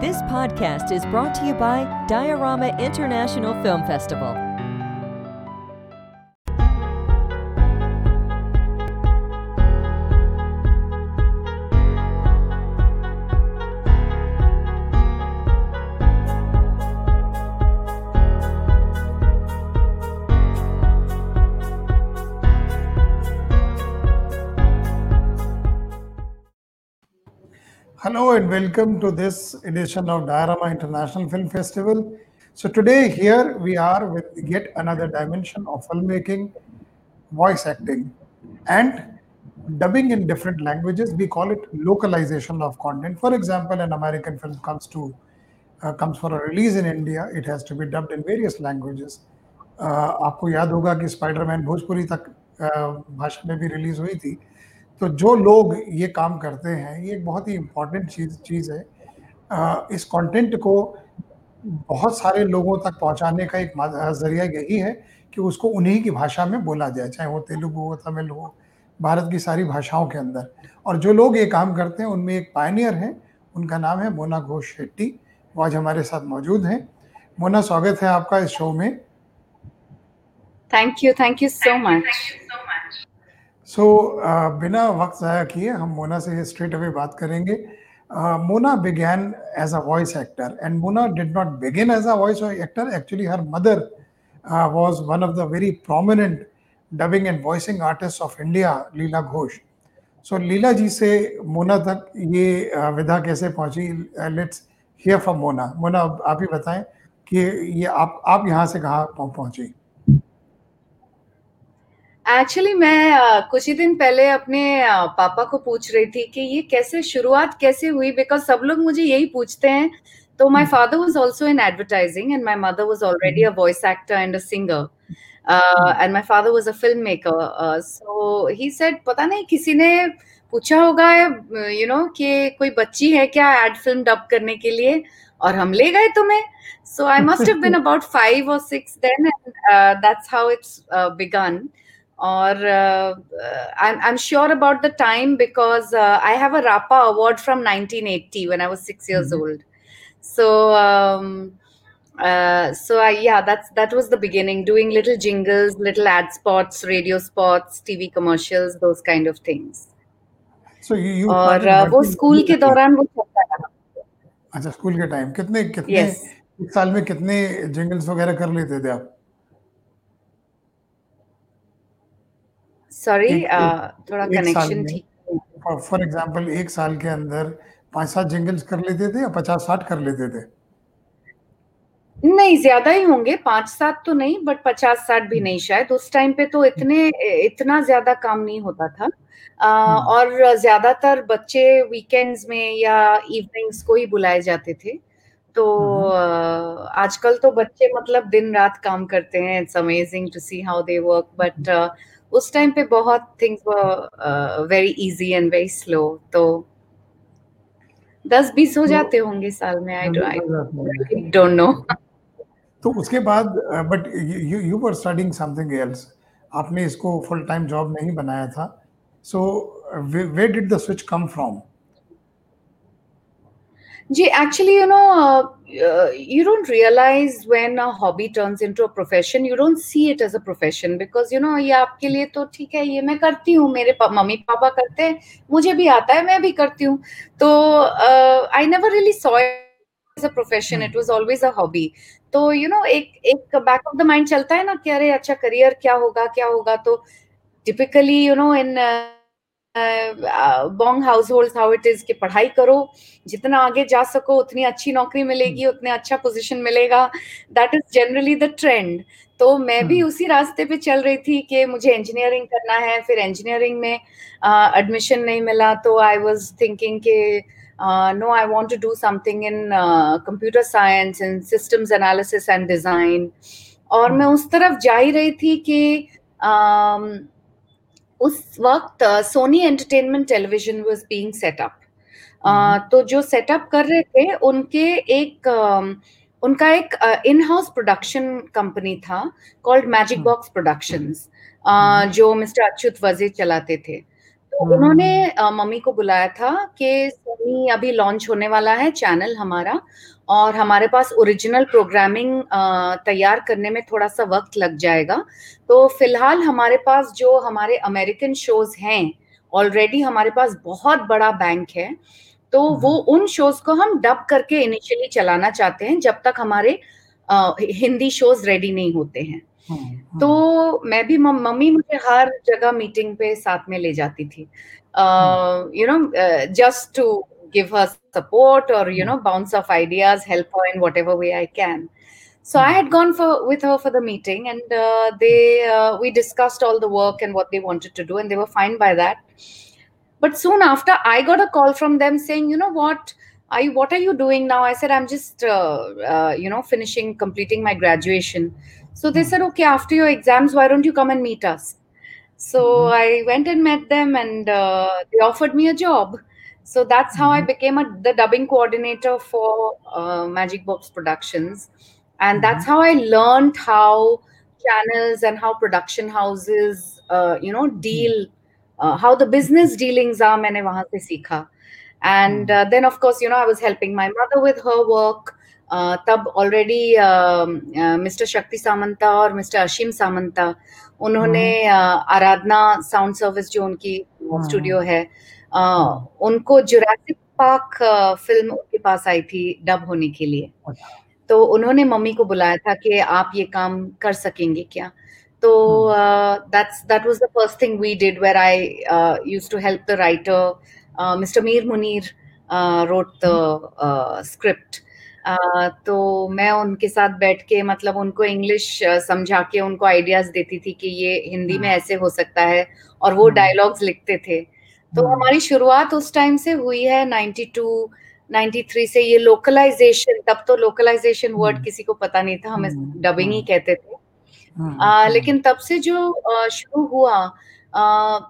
This podcast is brought to you by Diorama International Film Festival. welcome to this edition of Diorama International Film Festival. So today here we are with yet another dimension of filmmaking, voice acting, and dubbing in different languages. We call it localization of content. For example, an American film comes to uh, comes for a release in India, it has to be dubbed in various languages. Uh, आपको याद होगा कि Spiderman Bhojpuri तक uh, भाषा में भी release हुई थी तो जो लोग ये काम करते हैं ये एक बहुत ही इम्पोर्टेंट चीज़ चीज़ है। इस कंटेंट को बहुत सारे लोगों तक पहुँचाने का एक ज़रिया यही है कि उसको उन्हीं की भाषा में बोला जाए चाहे वो तेलुगु हो तमिल हो भारत की सारी भाषाओं के अंदर। और जो लोग ये काम करते हैं उनमें एक पायनियर है। उनका नाम है मोना घोष शेट्टी। वो आज हमारे साथ मौजूद हैं। मोना स्वागत है आपका इस शो में। Thank you thank you so much. So uh, बिना वक्त ज़ाया किए हम मोना से स्ट्रेट अवे बात करेंगे। uh, Mona began as a voice actor and Mona did not begin as a voice actor actually her mother was one of the very prominent dubbing and voicing artist of India Leela Ghosh so Leela ji से मोना तक ये uh, विधा कैसे पहुँची? Let's hear for Mona. Mona, आप ही बताएँ कि ये आप आप यहाँ से कहाँ पहुँची? एक्चुअली मैं अ, कुछ ही दिन पहले अपने अ, पापा को पूछ रही थी कि ये कैसे शुरुआत कैसे हुई? बिकॉज़ सब लोग मुझे यही पूछते हैं। तो my father was also in advertising and my mother was already a voice actor and a singer and my father was a film maker so he said पता नहीं किसी ने पूछा होगा यू नो कि कोई बच्ची है क्या एड फ़िल्म डब करने के लिए? और हम ले गए तुम्हें? So I must have been about five और six then and that's how it's began or uh, uh, I'm, I'm sure about the time because uh, I have a RAPA award from 1980 when I was six years Mhm. old. So um, uh, so I, yeah, that's that was the beginning. Doing little jingles, little ad spots, radio spots, TV commercials, those kind of things. so you, you और started uh, वो working school के immediately. दौरान वो चलता रहा अच्छा school के time कितने कितने Yes. एक साल में कितने जिंगल्स वगैरह कर लेते थे आप सॉरी uh, थोड़ा कनेक्शन ठीक फॉर एग्जांपल एक साल के अंदर पाँच सात जिंगल्स कर लेते थे या पचास साठ कर लेते थे? नहीं ज़्यादा ही होंगे। पाँच सात तो नहीं बट पचास साठ भी हम्म, नहीं शायद। उस टाइम पे तो इतने इतना ज़्यादा काम नहीं होता था। अ, हम्म, और ज़्यादातर बच्चे वीकेंड्स में या इवनिंग्स को ही बुलाए जाते थे। तो हम्म, आजकल तो बच्चे मतलब दिन रात काम करते हैं। It's amazing to see how they work but उस टाइम पे बहुत things very easy and very slow तो दस बीस हो तो जाते होंगे साल में आई डोंट नो तो उसके बाद but you you were studying something else आपने इसको फुल टाइम जॉब नहीं बनाया था। So where did the switch come from Gee, actually, you know, uh, uh, you don't realize when a hobby turns into a profession. You don't see it as a profession because you know ये आपके लिए तो ठीक है ये मैं करती हूँ मेरे पा, मम्मी पापा करते हैं मुझे भी आता है मैं भी करती हूँ। तो I never really saw as a profession it was always a hobby तो यू नो एक एक बैक ऑफ़ द माइंड चलता है ना कि अरे अच्छा करियर क्या होगा क्या होगा? तो typically you know in bong household how it is कि पढ़ाई करो जितना आगे जा सको उतनी अच्छी नौकरी मिलेगी उतने अच्छा पोजीशन मिलेगा। That is generally the trend तो मैं भी हम्म, उसी रास्ते पे चल रही थी कि मुझे इंजीनियरिंग करना है फिर इंजीनियरिंग में एडमिशन नहीं मिला तो आई वाज थिंकिंग कि no I want to do something in computer science and systems analysis and design और मैं हम्म, उस तरफ़ जा ही रही थी कि um, उस वक्त Sony entertainment television was being set up hmm, तो जो सेटअप कर रहे थे उनके एक uh, उनका एक इन हाउस प्रोडक्शन कंपनी था कॉल्ड मैजिक बॉक्स प्रोडक्शंस जो मिस्टर अच्युत वजे चलाते थे। तो उन्होंने मम्मी को बुलाया था कि सोनी अभी लॉन्च होने वाला है चैनल हमारा और हमारे पास ओरिजिनल प्रोग्रामिंग तैयार करने में थोड़ा सा वक्त लग जाएगा। तो फ़िलहाल हमारे पास जो हमारे अमेरिकन शोज़ हैं ऑलरेडी हमारे पास बहुत बड़ा बैंक है। तो वो उन शोज़ को हम डब करके इनिशियली चलाना चाहते हैं जब तक हमारे हिंदी शोज़ रेडी नहीं होते हैं। तो मैं भी मम्मी मुझे हर जगह मीटिंग पे साथ में ले जाती थी you know just to give her support or you know bounce off ideas help her in whatever way i can so i had gone for with her for the meeting and uh, they uh, we discussed all the work and what they wanted to do and they were fine by that but soon after i got a call from them saying you know what are you what are you doing now i said i'm just uh, you know finishing completing my graduation So they said, okay, after your exams, why don't you come and meet us? So mm-hmm. I went and met them, and uh, they offered me a job. So that's how mm-hmm. I became a, the dubbing coordinator for uh, Magic Box Productions. And that's mm-hmm. how I learned how channels and how production houses, uh, you know, deal, mm-hmm. uh, how the business dealings are. Maine wahan se. And mm-hmm. uh, then, of course, you know, I was helping my mother with her work. तब already mister Shakti Samanta और mister Ashim Samanta उन्होंने आराधना sound service जो उनकी studio है Uh, उनको Jurassic park film उनके पास आई थी dub होने के लिए। तो उन्होंने मम्मी को बुलाया था कि आप ये काम कर सकेंगे क्या? तो that's that was the first thing we did where I use to help the writer mister Mir Munir wrote the script तो मैं उनके साथ बैठ के मतलब उनको इंग्लिश समझा के उनको आइडियाज़ देती थी कि ये हिंदी में ऐसे हो सकता है और वो डायलॉग्स लिखते थे। तो हमारी शुरुआत उस टाइम से हुई है 92 93 से ये लोकलाइजेशन तब तो लोकलाइजेशन वर्ड किसी को पता नहीं था हमें डबिंग ही कहते थे। आ, लेकिन तब से जो शुरू हुआ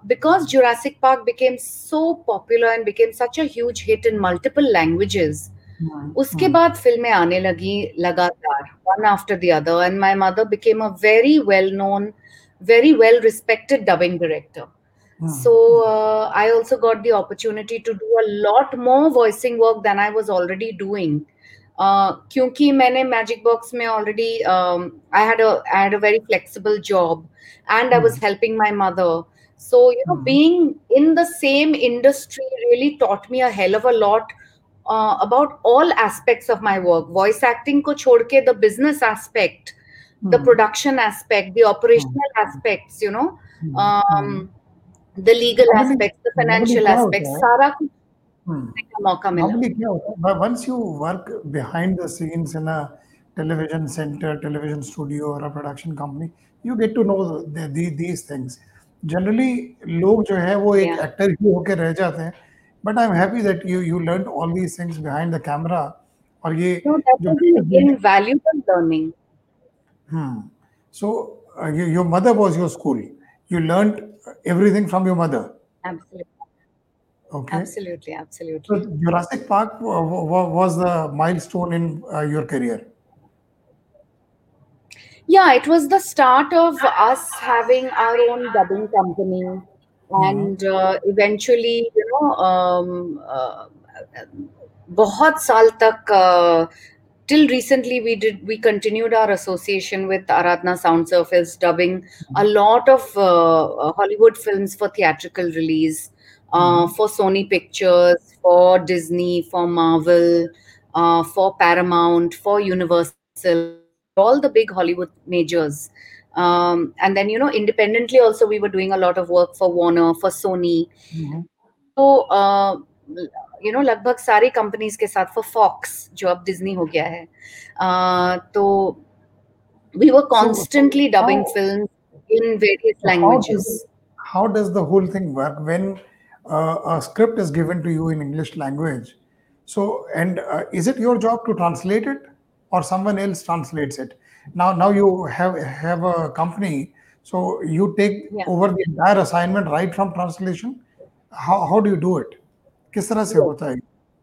because Jurassic Park became so popular and became such a huge hit in multiple languages हाँ, उसके हाँ। बाद फ़िल्में आने लगी लगातार one after the other and my mother became a very well known very well respected dubbing director so I also got the opportunity to do a lot more voicing work then I was already doing क्योंकि मैंने Magic Box में already I had I had a very flexible job and I was helping my mother so you know being in the same industry really taught me all of a lot uh, about all aspects of my work voice acting ko chhod ke the business aspect the production aspect the operational aspects you know um, the legal aspects, the financial aspects, सारा कुछ का मौका मिला. क्या होता है? Once you work behind the scenes in a television center, television studio, or a production company, you get to know the, the, these things. Generally, लोग जो है वो एक एक्टर ही होके रह जाते हैं. But I'm happy that you you learned all these things behind the camera. और ये no, that was invaluable learning. Hmm. So uh, you, your mother was your school. You learned everything from your mother. Absolutely. Okay. Absolutely, absolutely. So Jurassic Park was the milestone in uh, your career. Yeah, it was the start of us having our own dubbing company, mm-hmm. and uh, eventually, you know, um, uh, बहुत साल तक till recently we did we continued our association with aradna sound surface dubbing a lot of uh, uh, hollywood films for theatrical release uh, mm-hmm. for sony pictures for disney for marvel uh, for paramount for universal all the big hollywood majors um, and then you know independently also we were doing a lot of work for warner for sony mm-hmm. so uh, you know लगभग सारी companies के साथ for fox जो अब Disney हो गया है तो we were constantly so, dubbing how, films in various languages how does the whole thing work when uh, a script is given to you in english language so and uh, is it your job to translate it or someone else translates it now now you have have a company so you take yeah. over the entire assignment right from translation how, how do you do it किस तरह से होता है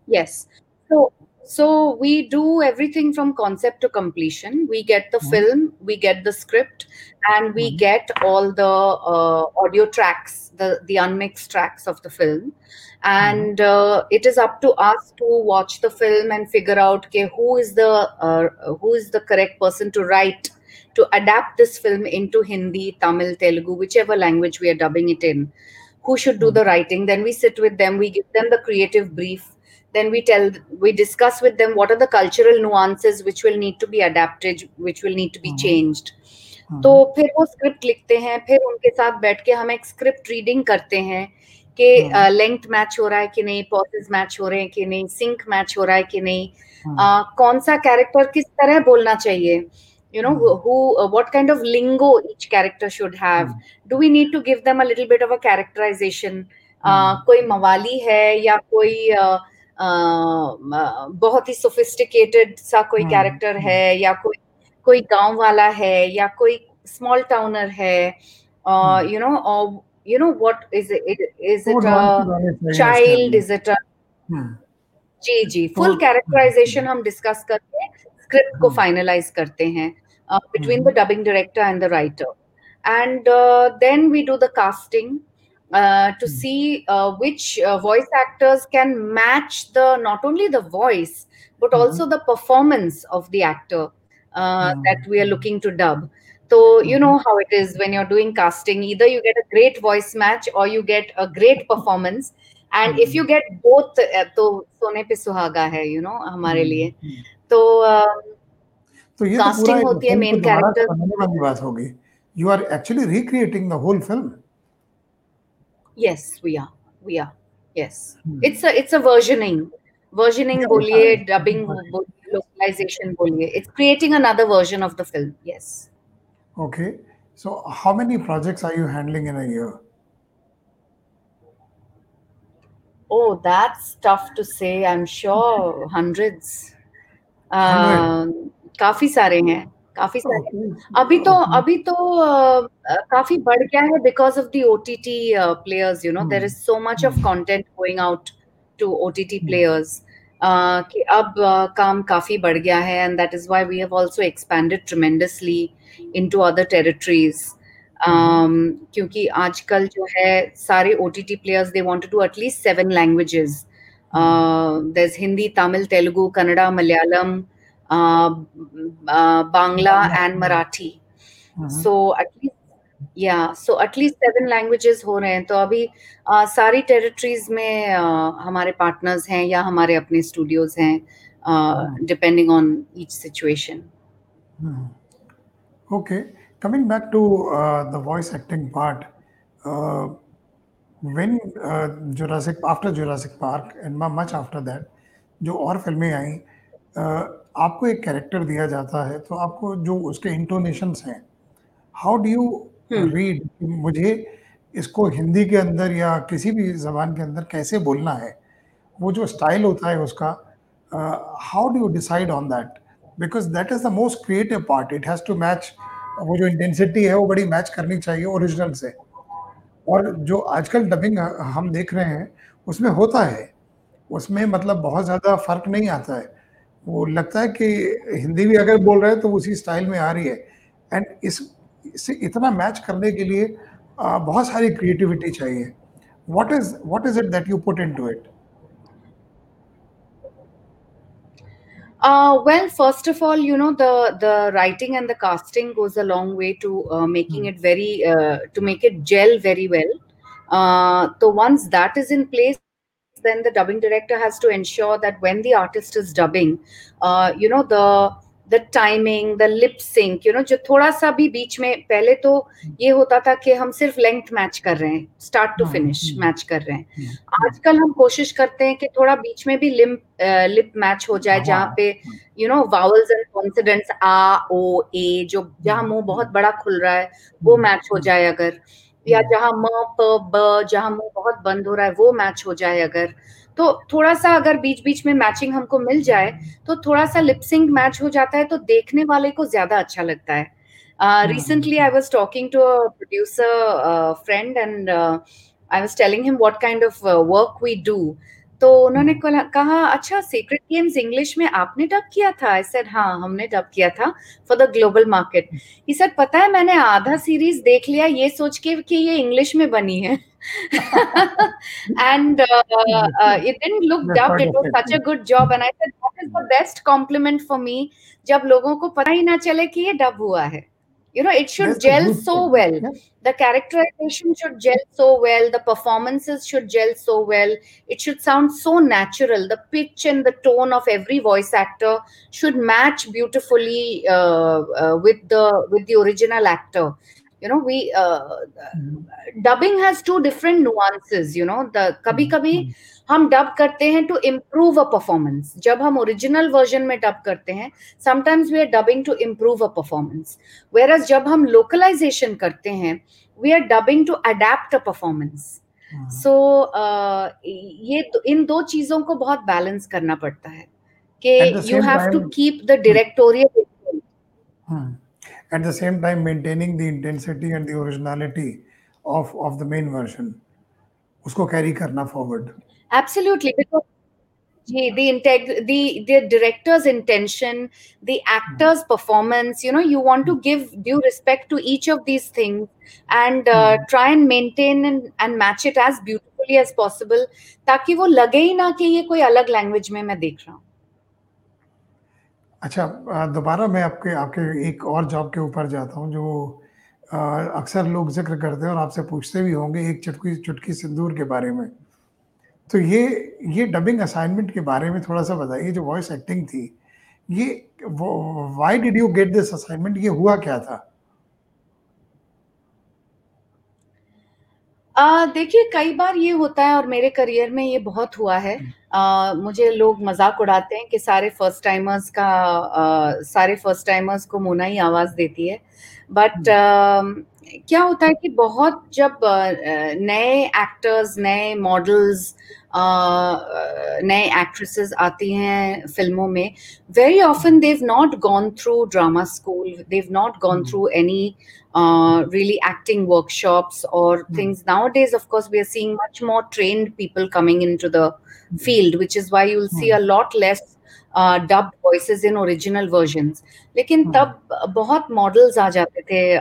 yes so so we do everything from concept to completion. We get the Mhm. film, we get the script, and we Mhm. get all the uh, audio tracks, the the unmixed tracks of the film. And uh, it is up to us to watch the film and figure out okay, who is the uh, who is the correct person to write to adapt this film into Hindi, Tamil, Telugu, whichever language we are dubbing it in. Who should do Mhm. the writing? Then we sit with them, we give them the creative brief then we tell we discuss with them what are the cultural nuances which will need to be adapted which will need to be hmm. changed. Hmm. तो फिर वो script लिखते हैं फिर उनके साथ बैठ के हम एक स्क्रिप्ट रीडिंग करते हैं कि hmm. लेंथ मैच हो रहा है कि नहीं पॉसेस मैच हो रहे हैं कि नहीं सिंक मैच हो रहा है कि नहीं कौन सा कैरेक्टर किस तरह बोलना चाहिए? You know who what kind of lingo each character should have do we need to give them a little bit of a characterization कोई मवाली है या कोई uh, बहुत ही सोफिस्टिकेटेड सा कोई. Character Hmm. है या कोई कोई गाँव वाला है या कोई स्मॉल टाउनर है. यू नो तो it nuances a आने चाहिए उसके child अंदर। is it a हम्म। जी जी तो- फुल कैरेक्टराइजेशन हम डिस्कस करके स्क्रिप्ट को। फाइनलाइज करते हैं between the. Dubbing director and the writer and then we do the casting to Hmm. see uh, which uh, voice actors can match the not only the voice but Mhm. also the performance of the actor uh, Hmm. that we are looking to dub so you know how it is when you're doing casting either you get a great voice match or you get a great performance and if Mhm. you get both uh, तो सोने पे सुहागा है you know हमारे हम्म। लिए हम्म। तो uh, तो ये तो पूरा casting एक होती है फिल्म को main दोबारा से character बनाने वाली बात होगी you are actually recreating the whole film yes we are we are yes Hmm. it's a it's a versioning versioning Yeah, बोलिए yeah. dubbing बोलिए localization बोलिए it's creating another version of the film yes Okay. So how many projects are you handling in a year? oh that's tough to say i'm sure hundreds Hundred. uh, काफी सारे हैं काफ़ी सारे अभी तो अभी तो काफ़ी बढ़ गया है because of the OTT players you know there is so much of. Content going out to OTT Hmm. Players कि अब uh, काम काफ़ी बढ़ गया है and that is why we have also expanded tremendously into other territories क्योंकि आजकल जो है सारे OTT players they want to at least seven languages there is Hindi Tamil Telugu Kannada Malayalam and Marathi Mhm. so at least yeah so at least seven languages हो रहे हैं तो अभी uh, सारी टेरिटरीज में uh, हमारे partners हैं या हमारे अपने स्टूडियोज हैं depending on each situation Hmm. Okay. Coming back to uh, the voice acting part, uh, when uh, Jurassic after Jurassic Park and much after that, जो और फ़िल्में आई uh, आपको एक कैरेक्टर दिया जाता है तो आपको जो उसके इंटोनेशंस हैं हाउ डू यू. रीड मुझे इसको हिंदी के अंदर या किसी भी जबान के अंदर कैसे बोलना है वो जो स्टाइल होता है उसका how do you decide on that because that is the most creative part it has to match वो जो इंटेंसिटी है वो बड़ी मैच करनी चाहिए ओरिजिनल से। और जो आजकल डबिंग हम देख रहे हैं उसमें होता है। उसमें मतलब बहुत ज़्यादा फ़र्क नहीं आता है। वो लगता है कि हिंदी भी अगर बोल रहे हैं तो उसी स्टाइल में आ रही है एंड इस इसे इतना मैच करने के लिए आ, बहुत सारी क्रिएटिविटी चाहिए what is what is it that you put into it Uh, well, first of all, you know the the writing and the casting goes a long way to uh, making Hmm. it very uh, to make it gel very well. Uh, so once that is in place, then the dubbing director has to ensure that when the artist is dubbing, uh, you know the the timing, the lip sync, you know जो थोड़ा सा भी बीच में पहले तो ये होता था कि हम सिर्फ़ लेंथ मैच कर रहे हैं स्टार्ट टू फिनिश. मैच कर रहे हैं Hmm. आजकल हम कोशिश करते हैं कि थोड़ा बीच में भी लिप लिप मैच हो जाए हाँ, जहाँ पे you know vowels and consonants आ ओ ए जो जहाँ मुँह बहुत बड़ा खुल रहा है वो मैच हो जाए अगर या जहाँ म प ब जहाँ मुँह बहुत बंद हो रहा है वो मैच हो जाए अगर। तो थोड़ा सा अगर बीच बीच में मैचिंग हमको मिल जाए तो थोड़ा सा लिपसिंग मैच हो जाता है तो देखने वाले को ज़्यादा अच्छा लगता है। Recently I was talking to a producer friend and I was telling him what kind of work we do तो उन्होंने कहा अच्छा सीक्रेट गेम्स इंग्लिश में आपने डब किया था? आई सेड हाँ हमने डब किया था फॉर द ग्लोबल मार्केट ये सर पता है मैंने आधा सीरीज़ देख लिया ये सोच के कि ये इंग्लिश में बनी है. And uh, uh, it didn't look dubbed. It was such a good job. And i said that is the best compliment for me? जब लोगों को पता ही ना चले कि ये डब हुआ है। You know it should That's gel so well. Yeah. the characterization should gel so well. The performances should gel so well. It should sound so natural. The pitch and the tone of every voice actor should match beautifully uh, uh, with the with the original actor you know we uh, mm-hmm. dubbing has two different nuances you know the kabhi kabhi mm-hmm. हम dub करते हैं to improve a performance जब हम original version में dub करते हैं sometimes we are dubbing to improve a performance where जब हम लोकलाइजेशन करते हैं we are dubbing to adapt a performance so ये इन दो चीज़ों को बहुत बैलेंस करना पड़ता है कि you have to keep the directorial at the same time maintaining the intensity and the originality of of the main version उसको कैरी करना forward Absolutely, because the integ- the the director's intention, the actor's performance. You know, you want to give due respect to each of these things and uh, try and maintain and, and match it as beautifully as possible, ताकि वो लगे ही ना कि ये कोई अलग language में मैं देख रहा हूँ अच्छा दोबारा मैं आपके आपके एक और जॉब के ऊपर जाता हूँ, जो अक्सर लोग ज़िक्र करते हैं और आपसे पूछते भी होंगे एक चुटकी चुटकी सिंदूर के बारे में। तो ये ये डबिंग असाइनमेंट के बारे में थोड़ा सा बताइए जो वॉइस एक्टिंग थी, ये why did you get this assignment ये हुआ क्या था? देखिए कई बार ये होता है और मेरे करियर में ये बहुत हुआ है। आ, मुझे लोग मज़ाक उड़ाते हैं कि सारे फ़र्स्ट टाइमर्स का आ, सारे फ़र्स्ट टाइमर्स को मोना ही आवाज़ देती है। But hmm. क्या होता है कि बहुत जब नए एक्टर्स नए मॉडल्स नए एक्ट्रेसेस आती हैं फ़िल्मों में। Very often they've not gone through drama school they've not gone through any really acting workshop और things nowadays of course we are seeing much more trained people coming into the field which is why you'll see a lot less dub voice in original version लेकिन hmm. तब बहुत models आ जाते थे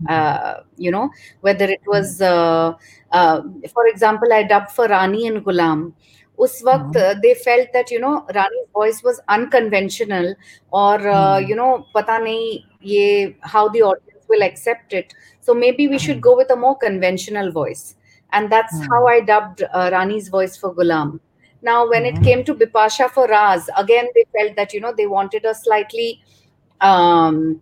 uh, uh, you know whether it was uh, uh, for example i dubbed for rani and gulam उस वक्त they felt that you know Rani voice was unconventional और you know पता नहीं ये how the audience will accept it so maybe we should go with a more conventional voice and that's how I dubbed uh, Rani's voice for Gulam. Now, when it came to Bipasha for Raz, again they felt that you know they wanted a slightly um,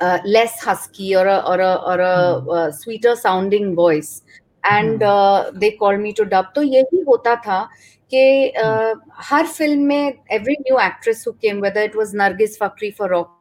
uh, less husky or a or a or a mm. uh, sweeter sounding voice and mm. uh, they called me to dub तो यही होता था कि uh, हर film में every new actress who came whether it was Nargis Fakri for Rock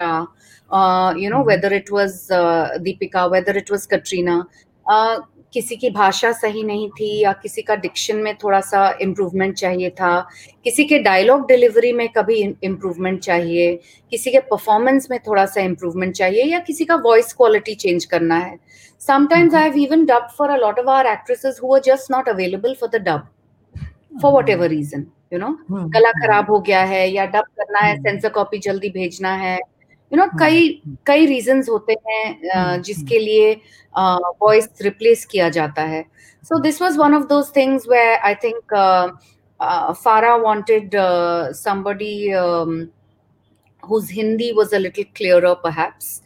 uh, you know mm. whether it was uh, Deepika whether it was Katrina uh, किसी की भाषा सही नहीं थी या किसी का डिक्शन में थोड़ा सा इम्प्रूवमेंट चाहिए था किसी के डायलॉग डिलीवरी में कभी इम्प्रूवमेंट चाहिए किसी के परफॉर्मेंस में थोड़ा सा इम्प्रूवमेंट चाहिए या किसी का वॉइस क्वालिटी चेंज करना है। Sometimes I have even dub for a lot of our actresses who are just not available for the dub for whatever reason you know गला खराब हो गया है या डब करना है सेंसर hmm. कॉपी जल्दी भेजना है। यू नो कई हाँ। कई रीजंस होते हैं हाँ, हाँ। जिसके लिए वॉइस रिप्लेस किया जाता है। So this was one of those things where I think Farah wanted somebody whose Hindi was a little clear perhaps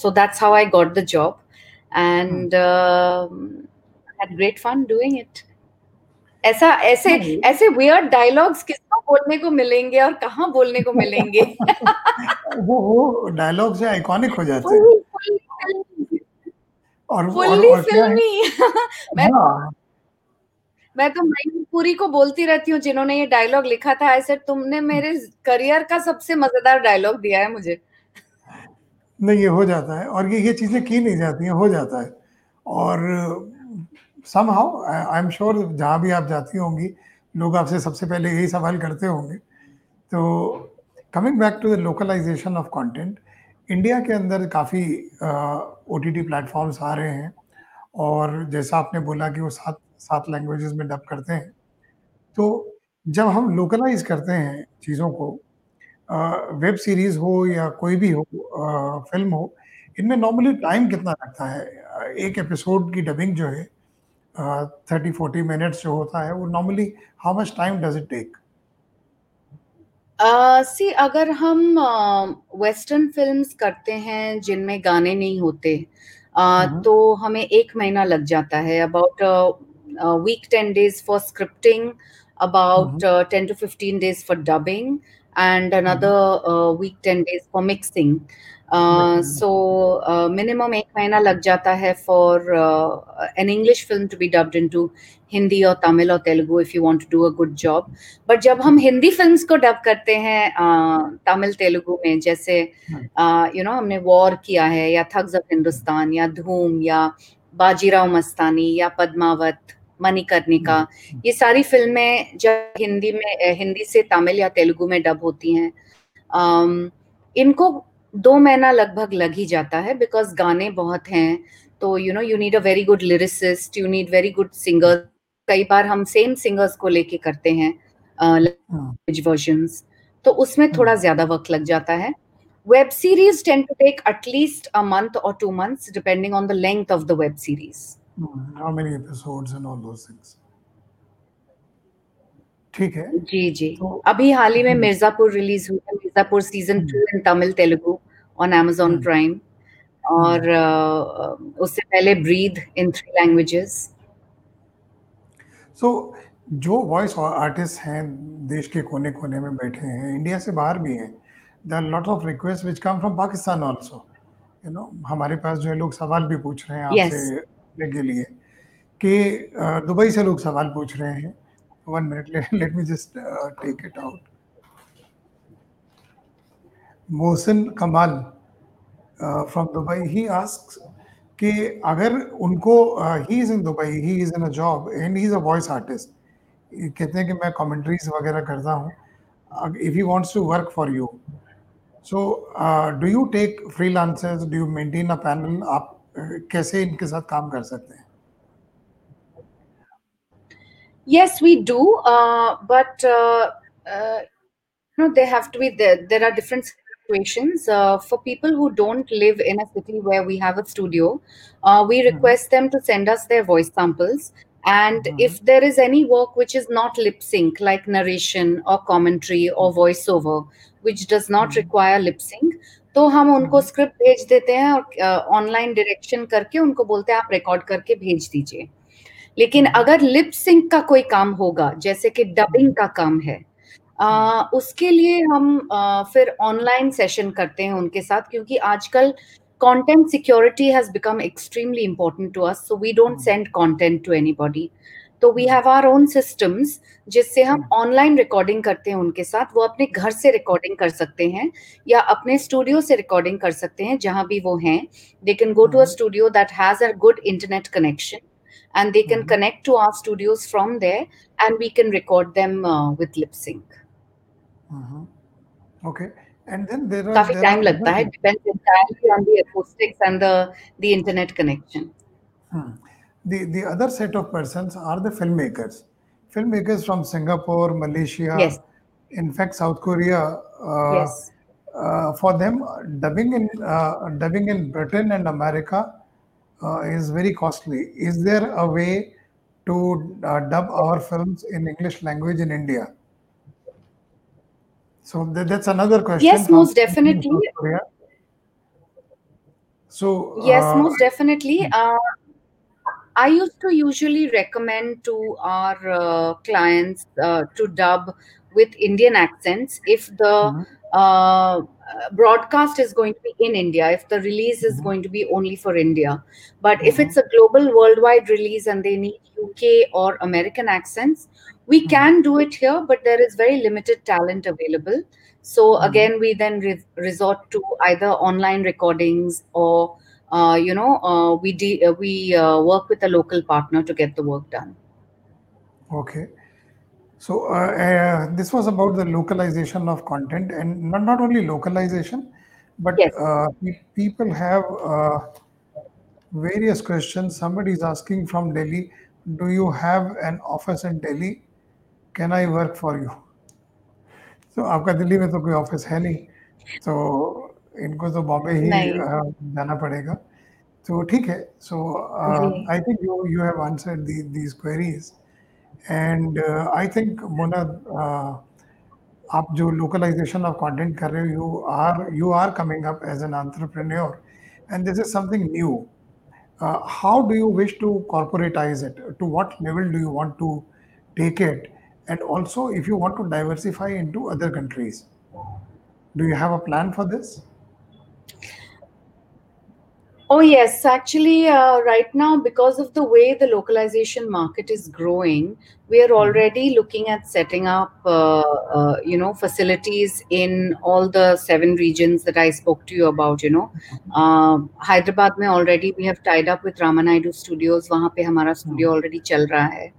so that's how I got the job and great fun doing it ऐसा ऐसे ऐसे weird dialogues किस बोलने को मिलेंगे और कहाँ बोलने को मिलेंगे? वो वो डायलॉग से आइकॉनिक हो जाते हैं। और फुल्ली फिल्मी। मैं हाँ। मैं तो पूरी को बोलती रहती हूँ जिन्होंने ये डायलॉग लिखा था। ऐसे तुमने मेरे करियर का सबसे मज़ेदार डायलॉग दिया है मुझे। नहीं ये हो जाता है। और ये ये चीज़ें की नहीं जाती हैं हो जाता है। और somehow I am sure जहाँ भी आप जाती होंगी लोग आपसे सबसे पहले यही सवाल करते होंगे। तो coming back to the localisation of content India के अंदर काफ़ी ओ टी टी प्लेटफॉर्म्स आ रहे हैं और जैसा आपने बोला कि वो सात सात लैंग्वेजेस में डब करते हैं। तो जब हम लोकलाइज करते हैं चीज़ों को वेब सीरीज़ हो या कोई भी हो फ़िल्म हो, इनमें नॉर्मली टाइम कितना लगता है? एक एपिसोड की डबिंग जो है थर्टी फोर्टी मिनट्स जो होता है वो normally how much time does it take see अगर हम वेस्टर्न uh, फिल्म्स करते हैं जिनमें गाने नहीं होते uh, तो हमें एक महीना लग जाता है। About week ten days for scripting about uh, 10 to 15 days for dubbing and another uh, week 10 days uh, minimum एक महीना लग जाता है for an English film to be dubbed into Hindi और तमिल और Telugu if you want to do a good job but जब हम Hindi film को डब करते हैं तमिल तेलुगु में जैसे यू नो हमने वॉर किया है या थग्स ऑफ़ हिंदुस्तान या धूम या बाजीराव मस्तानी या पद्मावत मणिकर्णिका हम्म। ये सारी फ़िल्में जब हिंदी में हिंदी से तमिल या तेलुगु में डब होती हैं इनको दो महीना लगभग लग ही जाता है बिकॉज़ गाने बहुत हैं तो you know you need a very good lyricist you need very good singer कई बार हम सेम सिंगर्स को लेके करते हैं वर्जन्स तो उसमें थोड़ा हम्म। ज़्यादा वक्त लग जाता है। Web series tend to take at least a month और two months depending on the length of the web series how many episodes and all those things. ठीक है। जी जी। तो, अभी हाल ही में मिर्जापुर रिलीज़ हुई है Mirzapur season two in Tamil Telugu on Amazon Prime और uh, उससे पहले Breathe in three languages so जो वॉइस आर्टिस्ट हैं देश के कोने कोने में बैठे हैं इंडिया से बाहर भी हैं there lot of request which come from Pakistan also you know हमारे पास जो है लोग सवाल भी पूछ रहे हैं आपसे yes. के लिए कि दुबई से लोग सवाल पूछ रहे हैं। One minute let me just take it out Mohsin Kamal from Dubai he ask कि अगर उनको he is in Dubai he is in a job and he is a voice artist कहते हैं कि मैं कमेंट्रीज वगैरह करता हूँ। If he wants to work for you so do you take freelancers do you maintain a panel आप कैसे इनके साथ काम कर सकते हैं? yes we do uh, but uh, uh, you know they have to be there there are different situations uh, for people who don't live in a city where we have a studio uh, we request mm-hmm. them to send us their voice samples and mm-hmm. if there is any work which is not lip sync like narration or commentary or voiceover which does not mm-hmm. require lip sync तो हम उनको script हम्म। भेज देते हैं और online direction करके उनको बोलते हैं आप रिकॉर्ड करके भेज दीजिए लेकिन। अगर लिप सिंक का कोई काम होगा जैसे कि डबिंग। का काम है आ, उसके लिए हम आ, फिर ऑनलाइन सेशन करते हैं उनके साथ क्योंकि आजकल content security has become extremely important to us so we don't send content to anybody तो we have our own systems जिससे हम ऑनलाइन हम्म। रिकॉर्डिंग करते हैं उनके साथ वो अपने घर से रिकॉर्डिंग कर सकते हैं या अपने स्टूडियो से रिकॉर्डिंग कर सकते हैं जहाँ भी वो हैं they can go to a studio that has a good internet connection and they can mm-hmm. connect to our studios from there and we can record them uh, with lip sync mm-hmm. okay and then there are काफी time लगता है depends entirely on the acoustics and the the internet connection hmm. the the other set of persons are the filmmakers filmmakers from singapore malaysia yes. in fact south korea uh, yes. uh, for them dubbing in uh, dubbing in britain and america uh, is very costly. Is there a way to uh, dub our films in english language in india? So th- that's another question yes most definitely. So yes uh, most definitely. Uh, I used to usually recommend to our uh, clients uh, to dub with Indian accents if the mm-hmm. Uh, broadcast is going to be in India, if the release is mm-hmm. going to be only for India. But mm-hmm. if it's a global worldwide release and they need UK or American accents, we mm-hmm. can do it here, but there is very limited talent available. So mm-hmm. again, we then re- resort to either online recordings or uh, you know, uh, we de- uh, we uh, work with a local partner to get the work done. Okay. So uh, uh, this was about the localization of content, and not, not only localization, but yes. people have various questions. Somebody is asking from Delhi, do you have an office in Delhi? Can I work for you? So आपका दिल्ली में तो कोई office है नहीं तो इनको तो बॉम्बे ही नहीं अ, जाना पड़ेगा तो ठीक है सो जी I think you you have answered these queries and I think Mona आप जो लोकलाइजेशन ऑफ कंटेंट कर रहे हो you are you are coming up as an entrepreneur and this is something new uh, how do you wish to corporatize it to what level do you want to take it and also if you want to diversify into other countries do you have a plan for this Oh, yes. Actually, uh, right now, because of the way the localization market is growing, we are mm-hmm. already looking at setting up, uh, uh, you know, facilities in all the seven regions that I spoke to you about, you know. Uh, Hyderabad mein already we have tied up with Ramanaidu Studios. Wahan pe hamara studio already chal raha hai.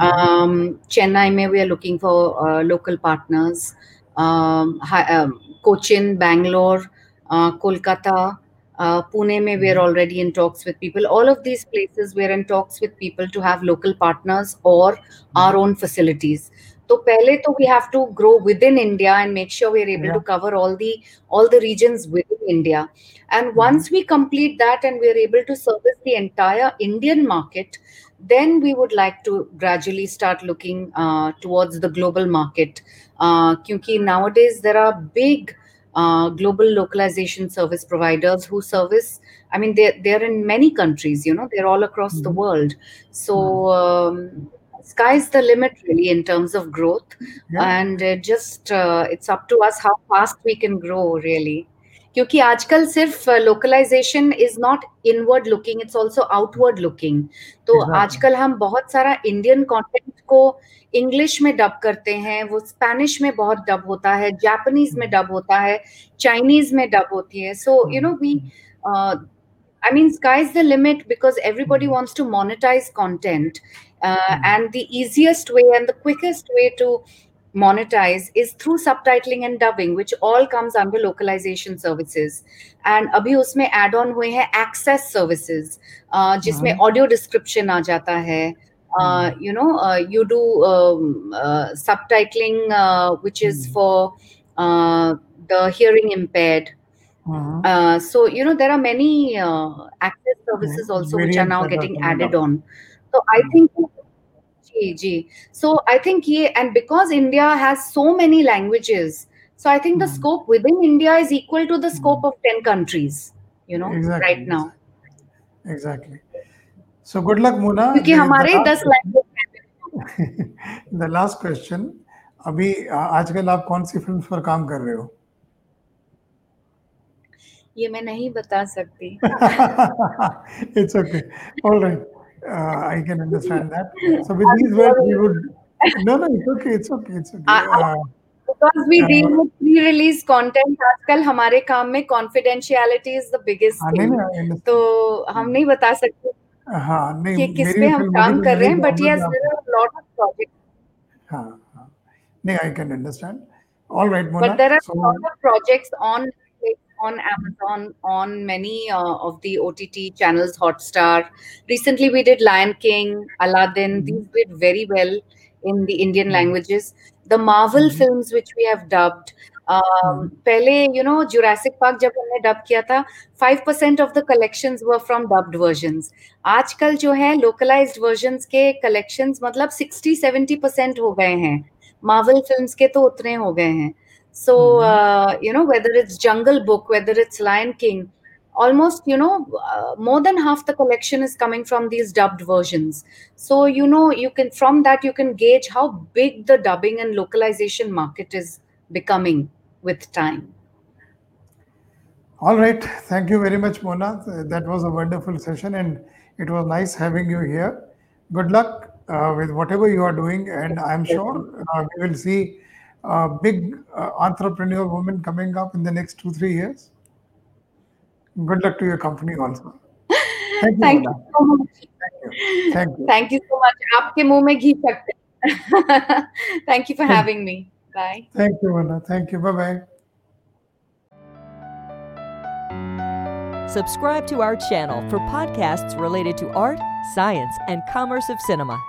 Um, Chennai mein we are looking for uh, local partners. Um, hi, um, Cochin, Bangalore, uh, Kolkata, Uh, Pune mein we are Mhm. already in talks with people. All of these places we are in talks with people to have local partners or our Mhm. own facilities. तो पहले तो we have to grow within India and make sure we are able yeah to cover all the all the regions within India. And Mhm. once we complete that and we are able to service the entire Indian market, then we would like to gradually start looking uh, towards the global market. Uh, क्योंकि nowadays there are big uh, global localization service providers who service i mean they're, they're in many countries you know they're all across the Mhm. world so Mhm. um, sky's the limit really in terms of growth yeah and uh, just uh, it's up to us how fast we can grow really क्योंकि आजकल सिर्फ़ localisation is not inward looking it's also outward looking तो exactly आजकल हम बहुत सारा Indian content को English में डब करते हैं वो स्पेनिश में बहुत डब होता है जापानीज में. डब होता है चाइनीज़ में डब होती है so you know. We I mean, sky's the limit because everybody Mhm. wants to monetize content. Uh, Mhm. and the easiest way and the quickest way to monetize is through subtitling and dubbing, which all comes under localization services. And अभी उसमें add on हुए हैं access services, uh, जिसमें Mhm. audio description आ जाता है. Uh, Mhm. you know, uh, you do um, uh, subtitling, uh, which is Mhm. for uh, the hearing impaired. Mhm. Uh, so you know there are many uh, access services Mhm. also which are variants now that are getting coming added up on. So I Mhm. think, जी जी। So I think yeah and because India has so many languages so I think the scope within India is equal to the scope of 10 countries you know right now exactly so good luck Mona क्योंकि हमारे 10 language the last question अभी आजकल आप कौन सी film पर काम कर रहे हो? ये मैं नहीं बता सकती। It's okay alright uh, i can understand that so with I'm these words we sorry. would no no it's okay it's okay it's okay I, I, uh, because we uh, deal with pre-release content आजकल हमारे काम में confidentiality is the biggest हाँ नहीं thing. नहीं I understand. तो हम नहीं बता सकते हाँ नहीं कि किस मेरी पे भी हम फिल्म काम होगी तो कर मैं रहे नहीं हैं बट चाहूंगा यस कि आप there are lot of projects हाँ हाँ नहीं I can understand all right but Mona there are so a lot of projects on Amazon, on many uh, of the OTT channels, Hotstar. Recently, we did Lion King, Aladdin. These did very well in the Indian languages. The Marvel films, which we have dubbed. Um, पहले you know Jurassic Park जब हमने dub किया था 5% of the collections were from dubbed versions. आजकल जो है localized versions के collections मतलब 60-70% हो गए हैं Marvel films के तो उतने हो गए हैं so uh, you know whether it's jungle book whether it's lion king almost you know uh, more than half the collection is coming from these dubbed versions so you know you can from that you can gauge how big the dubbing and localization market is becoming with time All right. Thank you very much, Mona. That was a wonderful session and it was nice having you here. Good luck uh, with whatever you are doing. And I'm sure uh, we will see big uh, entrepreneur woman coming up in the next two, three years. Good luck to your company also. Thank you, thank Mona. you so much Thank you. Thank you. thank you so much आपके मुंह में घी सकते हैं. thank you for having me bye Thank you, Mona. Thank you. Bye bye. Subscribe to our channel for podcasts related to art, science, and commerce of cinema.